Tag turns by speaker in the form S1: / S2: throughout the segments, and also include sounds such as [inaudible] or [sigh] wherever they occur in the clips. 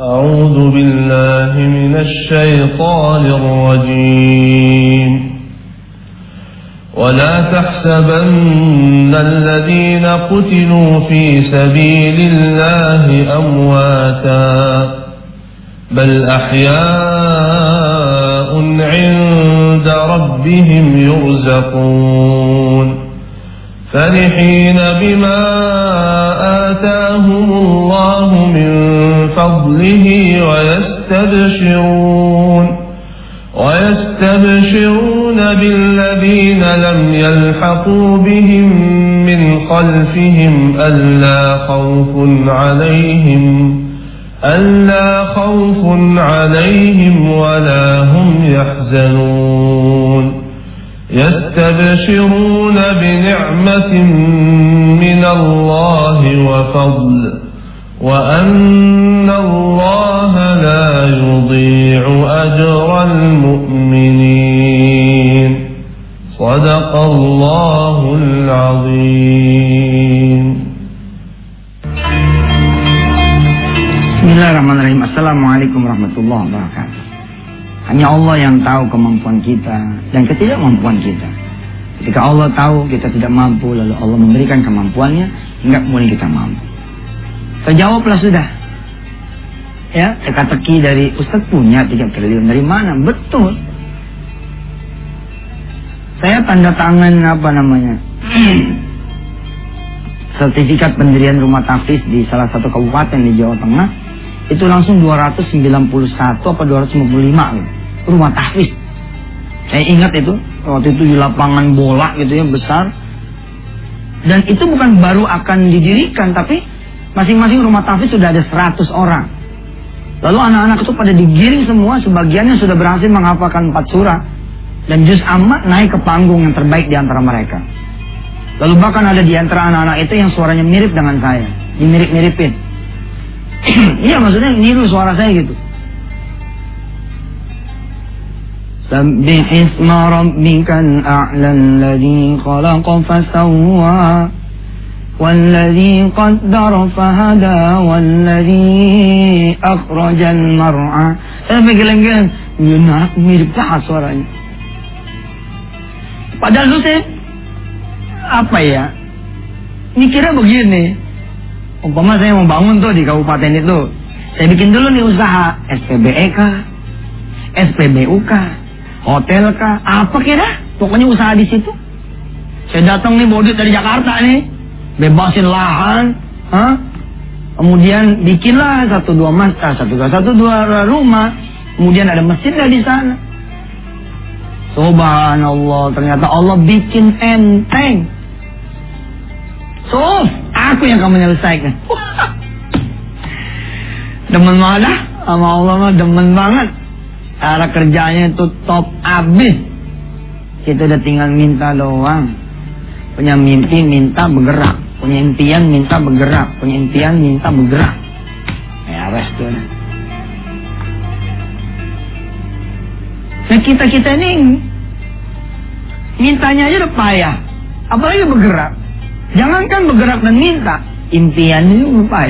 S1: أعوذ بالله من الشيطان الرجيم. ولا تحسبن الذين قتلوا في سبيل الله أمواتا بل أحياء عند ربهم يرزقون. فرحين بما آتاهم الله من فضله ويستبشرون ويستبشرون بالذين لم يلحقوا بهم من خلفهم ألا خوف عليهم ألا خوف عليهم ولا هم يحزنون يستبشرون بنعمة من الله وفضل وأن الله لا يضيع أجر المؤمنين. صدق الله العظيم.
S2: بسم الله الرحمن الرحيم. السلام عليكم ورحمة الله وبركاته. Hanya Allah yang tahu kemampuan kita dan ketidakmampuan kita. Ketika Allah tahu kita tidak mampu, lalu Allah memberikan kemampuannya, hingga kemudian kita mampu. Terjawablah sudah. Ya, teka-teki dari Ustaz punya 3 triliun dari mana? Betul. Saya tanda tangan apa namanya? [clears throat] sertifikat pendirian rumah tahfiz di salah satu kabupaten di Jawa Tengah itu langsung 291 apa 255 gitu. Rumah tahfiz. Saya ingat itu waktu itu di lapangan bola gitu ya besar. Dan itu bukan baru akan didirikan tapi masing-masing rumah tahfiz sudah ada 100 orang. Lalu anak-anak itu pada digiring semua, sebagiannya sudah berhasil menghafalkan empat surah. Dan juz amat naik ke panggung yang terbaik di antara mereka. Lalu bahkan ada di antara anak-anak itu yang suaranya mirip dengan saya. Dimirip-miripin. [clears throat] Iya maksudnya niru suara saya gitu. Sabbih isma rabbikal a'la alladhi khalaqa fasawwa والذي قدر فهدى والذي أخرج المرعى saya pegang-pegang ya mirip banget suaranya padahal lu saya apa ya mikirnya begini umpama saya mau bangun tuh di kabupaten itu saya bikin dulu nih usaha SPBE kah SPBU kah hotel kah? Apa kira? Pokoknya usaha di situ. Saya datang nih bodit dari Jakarta nih. Bebasin lahan huh? kemudian bikinlah satu dua masjid satu dua satu dua rumah. Kemudian ada masjidnya di sana? Subhanallah ternyata Allah bikin enteng. So, aku yang kamu menyelesaikan. [laughs] demen banget sama Allah mah demen banget. Cara kerjanya itu top abis. Kita udah tinggal minta doang. Punya mimpi minta bergerak. Punya impian minta bergerak. Punya impian minta bergerak. Ya wes tuh. Nah kita-kita ini mintanya aja udah payah. Apalagi bergerak. Jangankan bergerak dan minta, impian itu lupa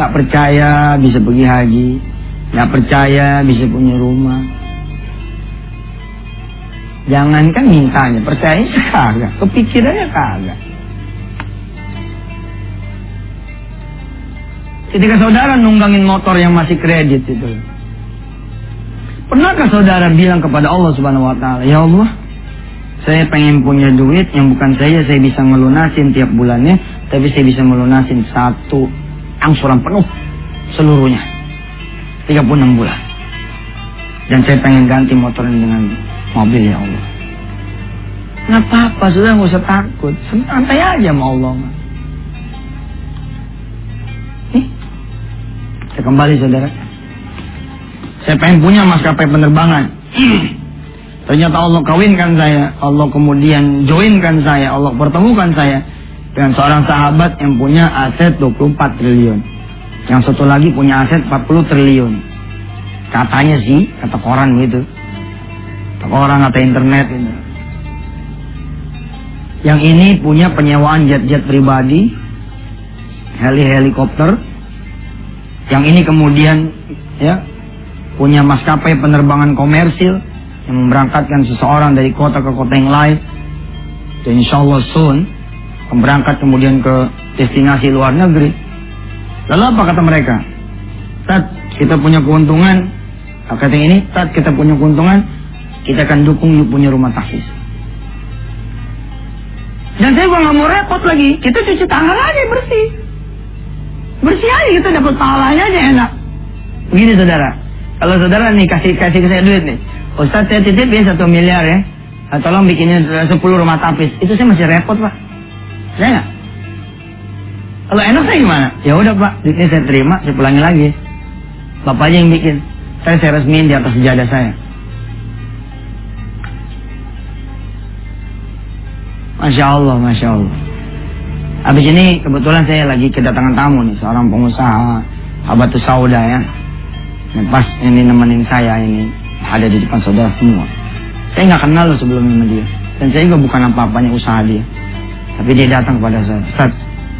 S2: ya. Gak percaya bisa pergi haji, gak percaya bisa punya rumah. Jangankan mintanya, percaya kagak, kepikirannya kagak. Ketika saudara nunggangin motor yang masih kredit itu, Pernahkah saudara bilang kepada Allah Subhanahu wa taala, "Ya Allah, saya pengen punya duit yang bukan saya saya bisa melunasin tiap bulannya, tapi saya bisa melunasin satu angsuran penuh seluruhnya. 36 bulan. Dan saya pengen ganti motor ini dengan mobil ya Allah." Nggak apa-apa, sudah nggak usah takut. Santai aja sama Allah. Nih, saya kembali saudara. Saya pengen punya maskapai penerbangan. [clears throat] Ternyata Allah kawinkan saya, Allah kemudian joinkan saya, Allah pertemukan saya dengan seorang sahabat yang punya aset 24 triliun. Yang satu lagi punya aset 40 triliun. Katanya sih, kata koran gitu. Kata orang, kata internet itu. Yang ini punya penyewaan jet-jet pribadi, heli-helikopter. Yang ini kemudian ya punya maskapai penerbangan komersil yang memberangkatkan seseorang dari kota ke kota yang lain. Dan insya Allah soon berangkat kemudian ke destinasi luar negeri. Lalu apa kata mereka? Tat, kita punya keuntungan. Kata ini, tat kita punya keuntungan, kita akan dukung you punya rumah tahfiz. Dan saya nggak mau repot lagi. Kita cuci tangan aja bersih. Bersih aja kita dapat pahalanya aja enak. Begini saudara. Kalau saudara nih kasih kasih ke saya duit nih. Ustaz saya titip ya satu miliar ya. Tolong bikinnya 10 rumah tapis. Itu saya masih repot pak. Saya nggak. Kalau enak saya gimana? Ya udah pak, duitnya saya terima, saya pulangi lagi. Bapak aja yang bikin. Saya saya resmiin di atas sejadah saya. Masya Allah, Masya Allah. Habis ini kebetulan saya lagi kedatangan tamu nih, seorang pengusaha Habatus Sauda ya. Nah, pas ini nemenin saya ini ada di depan saudara semua. Saya nggak kenal loh sebelumnya sama dia. Dan saya juga bukan apa-apanya usaha dia. Tapi dia datang kepada saya, Ustaz,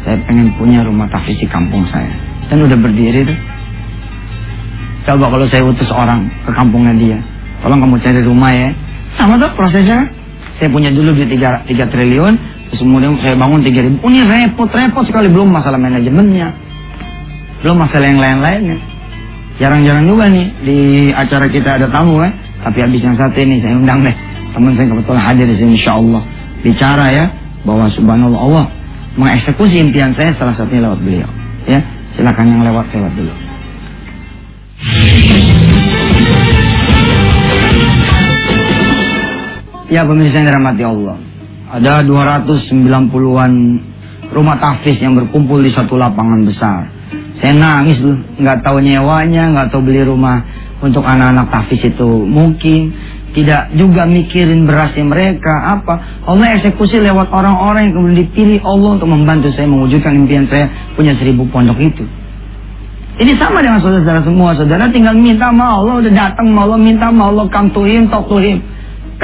S2: saya pengen punya rumah tahfiz di kampung saya. Dan udah berdiri tuh. Coba kalau saya utus orang ke kampungnya dia, tolong kamu cari rumah ya. Sama tuh prosesnya. Saya punya dulu di 3, 3 triliun, terus kemudian saya bangun 3 ribu. Ini repot-repot sekali, belum masalah manajemennya. Belum masalah yang lain-lainnya. Jarang-jarang juga nih di acara kita ada tamu kan. Tapi habis yang satu ini saya undang deh. Teman saya kebetulan hadir di sini insya Allah. Bicara ya bahwa subhanallah Allah mengeksekusi impian saya salah satunya lewat beliau. Ya, silakan yang lewat lewat dulu. Ya pemirsa yang dirahmati Allah. Ada 290-an rumah tahfiz yang berkumpul di satu lapangan besar. Saya nangis tuh, nggak tahu nyewanya, nggak tahu beli rumah untuk anak-anak tahfiz itu mungkin tidak juga mikirin berasnya mereka apa. Allah eksekusi lewat orang-orang yang kemudian dipilih Allah untuk membantu saya mewujudkan impian saya punya seribu pondok itu. Ini sama dengan saudara-saudara semua. Saudara tinggal minta sama Allah udah datang sama Allah minta sama Allah come to him talk to him.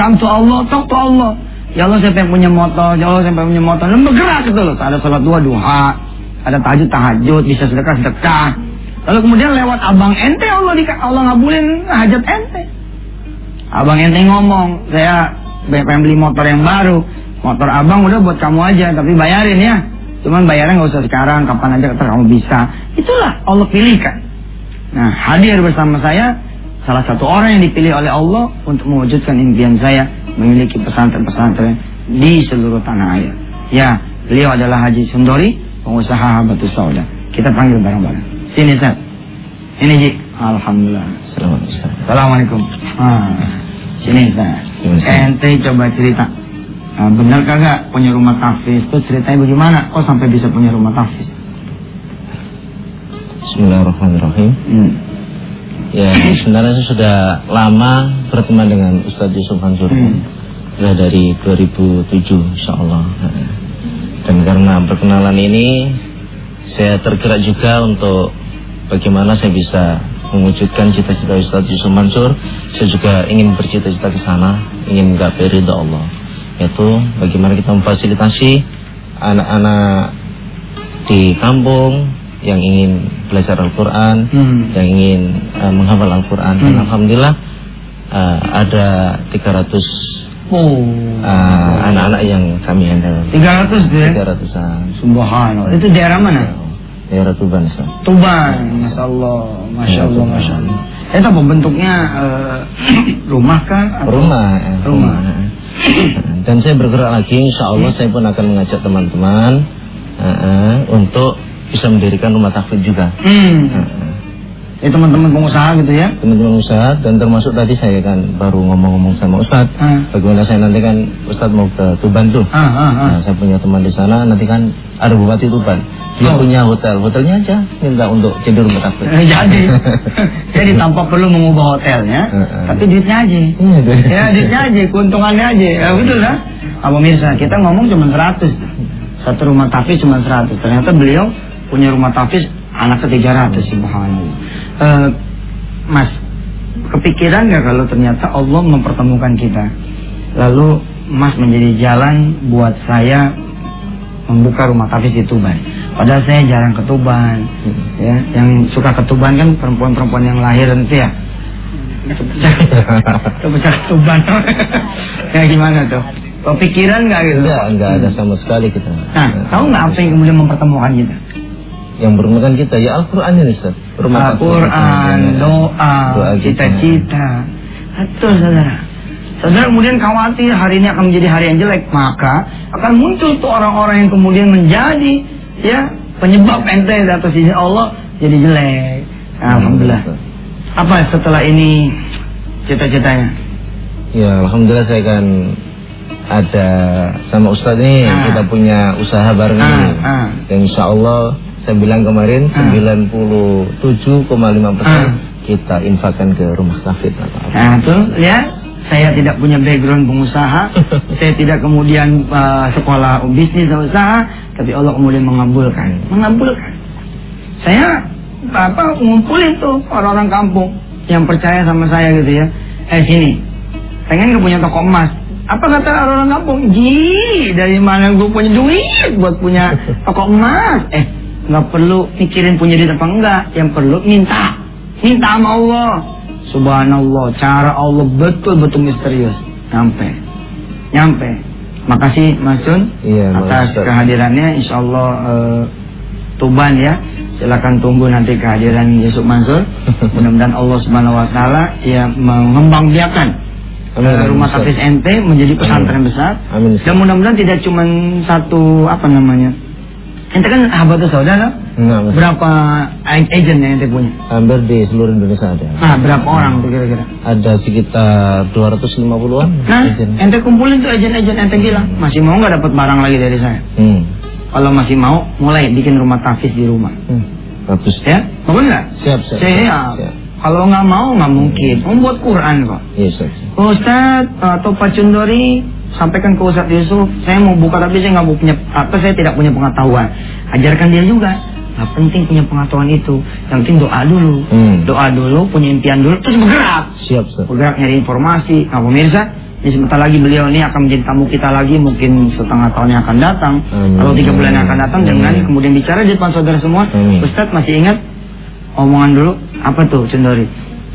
S2: Come to Allah talk to Allah. Ya Allah saya pengen punya motor? Ya Allah saya pengen punya motor? Dan bergerak gitu loh. Ada sholat dua duha. Ada tahajud tahajud bisa sedekah sedekah. Lalu kemudian lewat abang ente Allah di Allah ngabulin hajat ente Abang ente ngomong, saya pengen beli motor yang baru. Motor abang udah buat kamu aja, tapi bayarin ya. Cuman bayarnya nggak usah sekarang, kapan aja kamu bisa. Itulah Allah pilihkan. Nah, hadir bersama saya salah satu orang yang dipilih oleh Allah untuk mewujudkan impian saya memiliki pesantren-pesantren di seluruh tanah air. Ya, beliau adalah Haji Sundori, pengusaha Batu Sauda. Kita panggil bareng-bareng. Sini, Ustaz. Ini, Ji. Alhamdulillah. Assalamualaikum. Ah, sini Ustaz. Ente coba cerita. Ah, benar kagak punya rumah tahfiz? Itu ceritanya bagaimana? Kok sampai bisa punya rumah tahfiz?
S3: Bismillahirrahmanirrahim.
S2: Hmm.
S3: Ya, sebenarnya saya sudah lama berteman dengan Ustadz Yusuf Mansur.
S2: Hmm.
S3: Sudah dari 2007 insya Allah. Dan karena perkenalan ini, saya tergerak juga untuk bagaimana saya bisa mewujudkan cita-cita Ustadz Yusuf Mansur. Saya juga ingin bercita-cita ke sana, ingin menggapai ridha Allah. Yaitu bagaimana kita memfasilitasi anak-anak di kampung yang ingin belajar Al-Quran,
S2: Hmm.
S3: yang ingin uh, menghafal Al-Quran. Dan
S2: Hmm.
S3: Alhamdulillah uh, ada 300
S2: Oh.
S3: uh, anak-anak yang kami handle.
S2: 300 tuh ya?
S3: 300-an.
S2: Subhanallah. Itu daerah mana?
S3: Daerah Tuban, Ustaz.
S2: Tuban. Masya Allah. Masya Allah. Masya Allah. Itu apa bentuknya eh, [clears throat] rumah kah? Atau-
S3: Rumah. ya,
S2: Rumah.
S3: Dan saya bergerak lagi, insya Allah saya pun akan mengajak teman-teman uh, uh, untuk bisa mendirikan rumah tahfidz juga.
S2: Hmm.
S3: Uh, uh.
S2: Ya teman-teman pengusaha gitu ya?
S3: Teman-teman Ustadz dan termasuk tadi saya kan baru ngomong-ngomong sama Ustadz
S2: Ah.
S3: Bagaimana saya nanti kan Ustadz mau ke Tuban tuh
S2: Ah, ah, ah.
S3: Nah, saya punya teman di sana nanti kan ada Bupati Tuban Dia
S2: Oh.
S3: punya hotel, hotelnya aja minta untuk rumah tahfidz
S2: Eh, Jadi, [laughs] jadi tanpa perlu mengubah hotelnya,
S3: Heeh.
S2: tapi duitnya aja.
S3: Iya. [laughs]
S2: Ya, duitnya aja, keuntungannya aja. Ya, betul lah. Apa pemirsa, kita ngomong cuma 100. Satu rumah tahfiz cuma 100. Ternyata beliau punya rumah tahfiz anak ke 300 subhanallah. Eh, mas, kepikiran nggak kalau ternyata Allah mempertemukan kita, lalu Mas menjadi jalan buat saya membuka rumah tahfiz di Tuban. Padahal saya jarang ke Tuban. Ya, yang suka ke Tuban kan perempuan-perempuan yang lahir itu ya. Kepecah ke Tuban. [laughs] ya gimana tuh? Kepikiran nggak gitu?
S3: Enggak, enggak ada sama sekali kita.
S2: Nah, tahu nggak apa yang kemudian mempertemukan kita?
S3: Yang bermukan kita ya Al-Qur'an ini Ustaz.
S2: Al-Quran, doa,
S3: Doa
S2: cita-cita. Betul saudara. Saudara kemudian khawatir hari ini akan menjadi hari yang jelek. Maka akan muncul tuh orang-orang yang kemudian menjadi ya penyebab ente di atas sisi Allah jadi jelek. Alhamdulillah. Apa setelah ini cita-citanya?
S3: Ya, alhamdulillah saya kan ada sama Ustadz nih
S2: Ah.
S3: kita punya usaha bareng
S2: Ah,
S3: nih.
S2: ah.
S3: Dan insya Allah saya bilang kemarin
S2: Ah.
S3: 97,5 persen
S2: Ah.
S3: kita infakkan ke rumah sakit atau apa.
S2: Nah, tuh ya. Saya tidak punya background pengusaha, [laughs] saya tidak kemudian uh, sekolah bisnis atau usaha, tapi Allah kemudian mengabulkan, mengabulkan. Saya apa ngumpulin tuh orang-orang kampung yang percaya sama saya gitu ya. Eh sini, pengen gak punya toko emas? Apa kata orang-orang kampung? Ji, dari mana gue punya duit buat punya [laughs] toko emas? Eh, nggak perlu mikirin punya duit apa enggak. Yang perlu minta, minta sama Allah. Subhanallah, cara Allah betul-betul misterius. Nyampe, nyampe. Makasih Mas Jun
S3: Iya,
S2: atas
S3: Ustaz.
S2: kehadirannya. Insya Allah eh, Tuban ya. Silakan tunggu nanti kehadiran Yusuf Mansur. [laughs] Mudah-mudahan Allah Subhanahu Wa Taala ya mengembangbiakan eh,
S3: amin,
S2: rumah tahfiz ente menjadi pesantren
S3: Amin.
S2: besar.
S3: Amin.
S2: Dan mudah-mudahan tidak cuma satu apa namanya. Ente kan sahabat saudara.
S3: Mas.
S2: Berapa agent yang punya?
S3: Hampir di seluruh Indonesia ada.
S2: Nah, berapa orang tuh kira-kira?
S3: Ada sekitar 250-an.
S2: Nah,
S3: agent.
S2: ente kumpulin tuh agent-agent ente bilang masih mau nggak dapat barang lagi dari saya?
S3: Hmm.
S2: Kalau masih mau, mulai bikin rumah tahfiz di rumah.
S3: Hmm. Bagus.
S2: Ya, bagus nggak?
S3: Siap, siap.
S2: Siap.
S3: Siap.
S2: Kalau nggak mau, nggak mungkin. Membuat Quran kok.
S3: Iya, Ustaz.
S2: Ustadz atau Pak Cundori sampaikan ke Ustadz Yusuf, saya mau buka tapi saya nggak punya, atau saya tidak punya pengetahuan. Ajarkan dia juga. Nggak penting punya pengetahuan itu. Yang penting doa dulu.
S3: Hmm.
S2: Doa dulu, punya impian dulu, terus bergerak.
S3: Siap, Ustaz.
S2: Bergerak nyari informasi. Nah pemirsa, ini sebentar lagi beliau ini akan menjadi tamu kita lagi mungkin setengah tahun yang akan datang.
S3: Amin.
S2: Atau tiga bulan yang akan datang dengan
S3: Amin.
S2: kemudian bicara di depan saudara semua.
S3: Amin.
S2: Ustadz masih ingat omongan dulu apa tuh Cendori?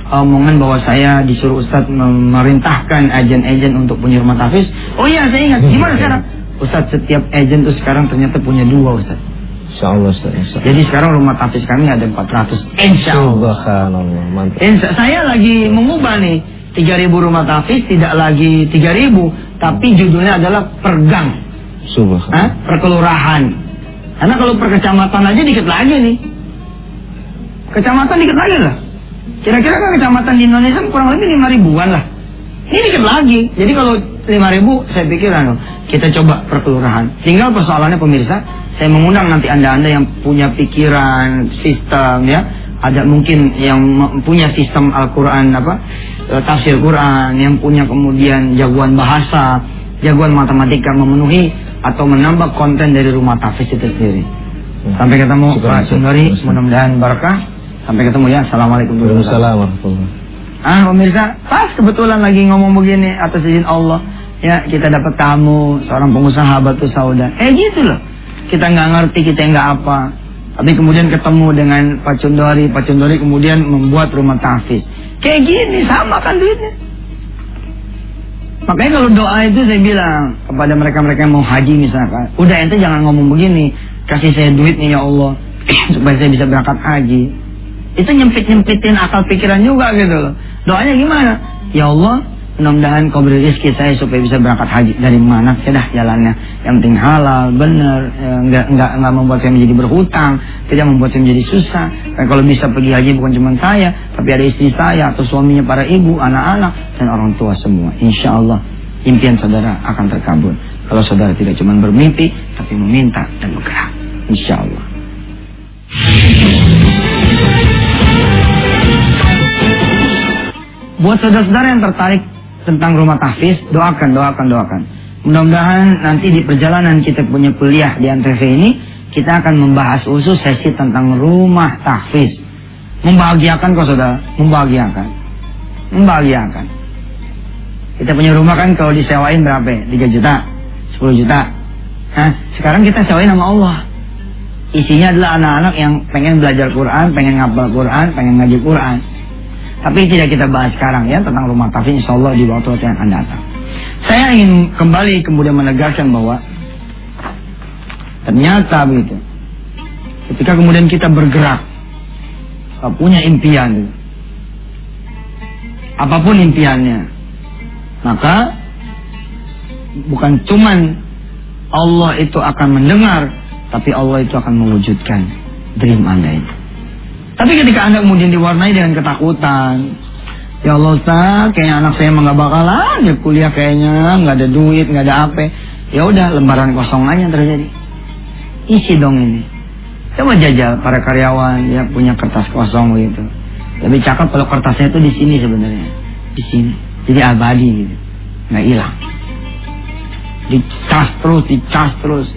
S2: Omongan bahwa saya disuruh Ustadz memerintahkan agen-agen untuk punya rumah tahfiz. Oh iya saya ingat. Gimana [laughs] sekarang? Ustadz setiap agen tuh sekarang ternyata punya dua Ustadz.
S3: Insya Allah, Ustaz. Insya Allah.
S2: Jadi sekarang rumah tahfiz kami ada 400. Insya Allah.
S3: Subhanallah, mantap.
S2: Insya, saya lagi mengubah nih 3000 rumah tahfiz tidak lagi 3000 tapi judulnya adalah pergang,
S3: Subhanallah.
S2: Hah? perkelurahan. Karena kalau per kecamatan aja dikit lagi nih. Kecamatan dikit lagi lah. Kira-kira kan kecamatan di Indonesia kurang lebih lima ribuan lah. Ini dikit lagi. Jadi kalau lima ribu saya pikir anu, kita coba perkelurahan. Tinggal persoalannya pemirsa, saya mengundang nanti anda-anda yang punya pikiran, sistem ya. Ada mungkin yang punya sistem Al-Quran apa eh, tafsir Quran, yang punya kemudian jagoan bahasa, jagoan matematika memenuhi atau menambah konten dari rumah tahfiz itu sendiri. Sampai ketemu Pak. Sundari, mudah-mudahan berkah. Sampai ketemu ya. Assalamualaikum warahmatullahi wabarakatuh. Ah pemirsa, pas kebetulan lagi ngomong begini atas izin Allah, ya kita dapat tamu seorang pengusaha batu sauda. Eh gitu loh, kita nggak ngerti, kita nggak apa. Tapi kemudian ketemu dengan Pak Condori, Pak Condori kemudian membuat rumah tahfiz. Kayak gini sama kan duitnya. Makanya kalau doa itu saya bilang kepada mereka-mereka yang mau haji misalkan, udah ente jangan ngomong begini, kasih saya duit nih ya Allah [clears throat] supaya saya bisa berangkat haji. Itu nyempit-nyempitin akal pikiran juga gitu loh. Doanya gimana? Ya Allah, mudah-mudahan kau beri rezeki saya supaya bisa berangkat haji. Dari mana sih dah jalannya? Yang penting halal, bener, ya, nggak nggak nggak membuat saya menjadi berhutang, tidak membuat saya menjadi susah. Dan kalau bisa pergi haji bukan cuma saya, tapi ada istri saya atau suaminya para ibu, anak-anak dan orang tua semua. Insya Allah impian saudara akan terkabul. Kalau saudara tidak cuma bermimpi, tapi meminta dan bergerak. Insya Allah. Buat saudara-saudara yang tertarik tentang rumah tahfiz, doakan, doakan, doakan. Mudah-mudahan nanti di perjalanan kita punya kuliah di Antv ini, kita akan membahas khusus sesi tentang rumah tahfiz. Membahagiakan kok saudara, membahagiakan. Membahagiakan. Kita punya rumah kan kalau disewain berapa? 3 juta, 10 juta. Hah? Sekarang kita sewain sama Allah. Isinya adalah anak-anak yang pengen belajar Quran, pengen ngapal Quran, pengen ngaji Quran. Tapi tidak kita bahas sekarang ya tentang rumah tapi insya Allah di waktu yang akan datang. Saya ingin kembali kemudian menegaskan bahwa ternyata begitu. Ketika kemudian kita bergerak, punya impian, apa pun impiannya, maka bukan cuman Allah itu akan mendengar, tapi Allah itu akan mewujudkan dream Anda itu. Tapi ketika Anda kemudian diwarnai dengan ketakutan, ya Allah Ustaz, kayaknya anak saya emang gak bakalan dia kuliah kayaknya, nggak ada duit, nggak ada apa. Ya udah lembaran kosong aja terjadi. Isi dong ini. Coba jajal para karyawan yang punya kertas kosong gitu. Lebih cakep kalau kertasnya itu di sini sebenarnya, di sini. Jadi abadi gitu, nggak hilang. Dicas terus, dicas terus.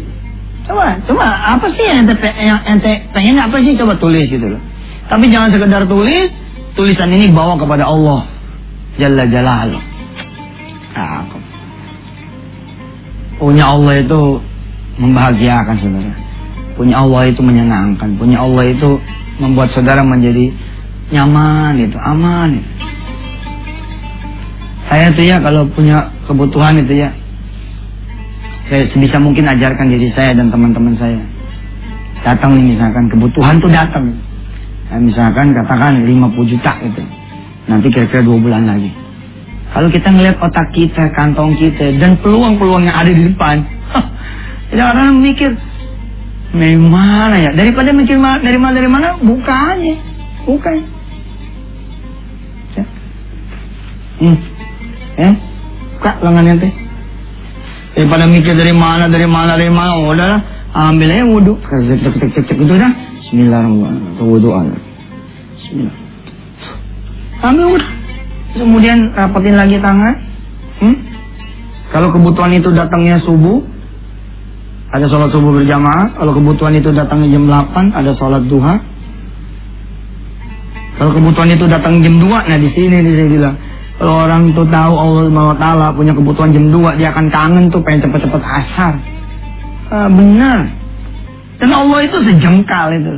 S2: Coba, coba apa sih yang ente, yang ente pengen apa sih coba tulis gitu loh. Tapi jangan sekedar tulis, tulisan ini bawa kepada Allah. Jalla Jalaluh. Nah, punya Allah itu membahagiakan saudara. Punya Allah itu menyenangkan. Punya Allah itu membuat saudara menjadi nyaman itu, aman itu. Saya tuh ya kalau punya kebutuhan itu ya, saya sebisa mungkin ajarkan diri saya dan teman-teman saya. Datang nih misalkan kebutuhan tuh datang. Nah, misalkan katakan 50 juta gitu. Nanti kira-kira dua bulan lagi. Kalau kita ngelihat otak kita, kantong kita, dan peluang-peluang yang ada di depan, jadi orang mikir, dari mana ya? Daripada mikir dari mana dari mana, buka aja, buka. Ya. Hmm. Ya, buka lengannya teh. Daripada mikir dari mana, dari mana, dari mana, oh, udahlah, ambil aja wudhu. Cek, cek, cek, cek, cek, itu dah. Bismillahirrahmanirrahim. Wudhuan. Bismillah. Ambil wudhu. Kemudian rapetin lagi tangan. Hmm? Kalau kebutuhan itu datangnya subuh, ada sholat subuh berjamaah. Kalau kebutuhan itu datangnya jam 8, ada sholat duha. Kalau kebutuhan itu datang jam 2, nah di sini saya bilang. Kalau orang tuh tahu Allah SWT punya kebutuhan jam 2, dia akan kangen tuh pengen cepet-cepet asar. Ah, benar. Dan Allah itu sejengkal itu.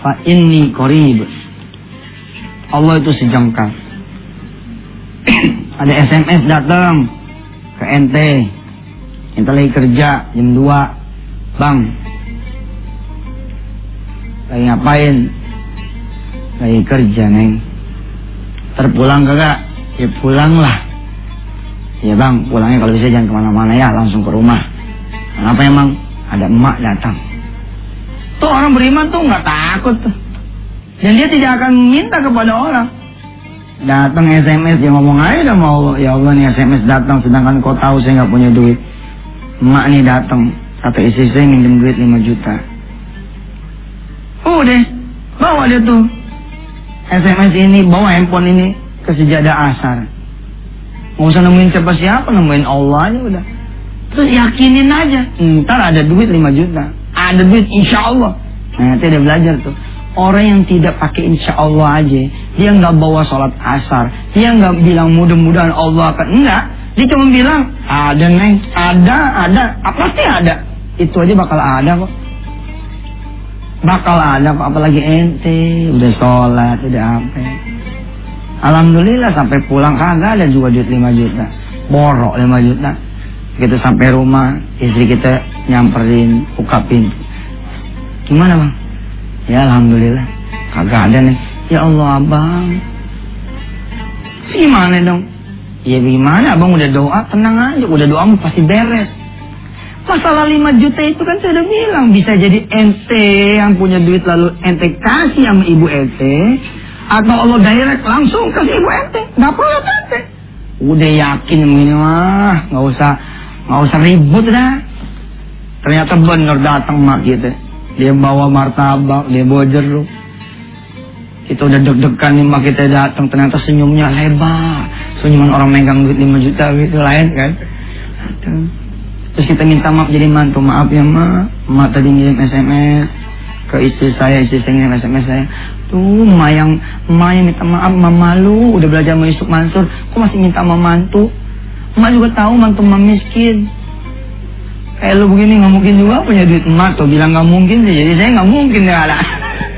S2: Fa inni qarib. Allah itu sejengkal. Ada SMS datang ke NT. Ente lagi kerja jam 2. Bang. Lagi ngapain? Lagi kerja, Neng. Terpulang kagak? Ya pulang lah. Ya bang, pulangnya kalau bisa jangan ke mana-mana ya, langsung ke rumah. Kenapa emang? Ada emak datang. Tuh orang beriman tuh nggak takut tuh. Dan dia tidak akan minta kepada orang. Datang SMS dia ngomong aja sama Allah. Ya Allah nih SMS datang sedangkan kau tahu saya nggak punya duit. Emak nih datang. Kata istri saya minjem duit 5 juta. Udah. Bawa dia tuh. SMS ini, bawa handphone ini ke sejadah asar. Nggak usah nemuin siapa siapa, nemuin Allah aja udah. Terus yakinin aja. Ntar ada duit 5 juta. Ada duit insya Allah. Nah, nanti ada belajar tuh. Orang yang tidak pakai insya Allah aja, dia nggak bawa sholat asar, dia nggak bilang mudah-mudahan Allah akan enggak, dia cuma bilang ada neng, ada, ada, apa sih ada, itu aja bakal ada kok, bakal ada kok, apalagi ente udah sholat, udah apa, alhamdulillah sampai pulang kagak ada juga duit 5 juta, borok 5 juta, kita sampai rumah, istri kita nyamperin, buka gimana bang? Ya Alhamdulillah. Kagak ada nih Ya Allah abang. Gimana dong? Ya gimana abang udah doa Tenang aja. Udah doa pasti beres. Masalah 5 juta itu kan saya udah bilang Bisa jadi ente yang punya duit Lalu ente kasih sama ibu ente Atau Allah direct langsung kasih ibu ente. Gak perlu ente. Udah yakin ini mah Gak usah Gak usah ribut dah Ternyata bener datang mak gitu dia bawa martabak, dia bawa jeruk. Kita udah deg-degan nih mak kita datang, ternyata senyumnya lebar. Senyuman orang megang duit 5 juta gitu lain kan. Terus kita minta maaf jadi mantu, maaf ya mak. Mak tadi ngirim SMS. ke istri saya, istri saya yang SMS saya. Tuh, emak yang, emak yang minta maaf, emak malu, udah belajar menyusup mansur, kok masih minta sama mantu? Emak juga tahu mantu emak miskin. Kayak lu begini nggak mungkin juga punya duit emak tuh bilang nggak mungkin sih, jadi saya nggak mungkin ya ada.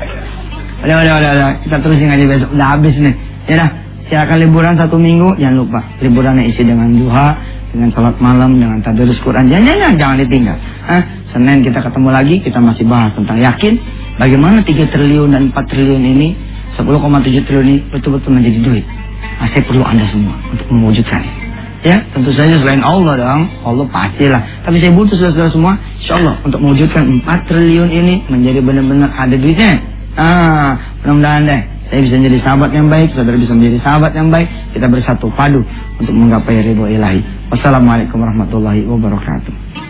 S2: [laughs] udah, udah, udah, udah, kita terusin aja besok, udah habis nih. Ya dah, silakan liburan satu minggu, jangan lupa liburannya isi dengan duha, dengan sholat malam, dengan tadarus Quran, jangan, jangan, jangan ditinggal. Hah? Senin kita ketemu lagi, kita masih bahas tentang yakin bagaimana 3 triliun dan 4 triliun ini, 10,7 triliun ini betul-betul menjadi duit. Nah, saya perlu Anda semua untuk mewujudkannya. Ya, tentu saja selain Allah dong, Allah pastilah. Tapi saya butuh saudara semua, insya Allah untuk mewujudkan 4 triliun ini menjadi benar-benar ada duitnya. Ah, mudah-mudahan deh saya bisa menjadi sahabat yang baik, saudara bisa menjadi sahabat yang baik. Kita bersatu padu untuk menggapai ridho ilahi. Wassalamualaikum warahmatullahi wabarakatuh.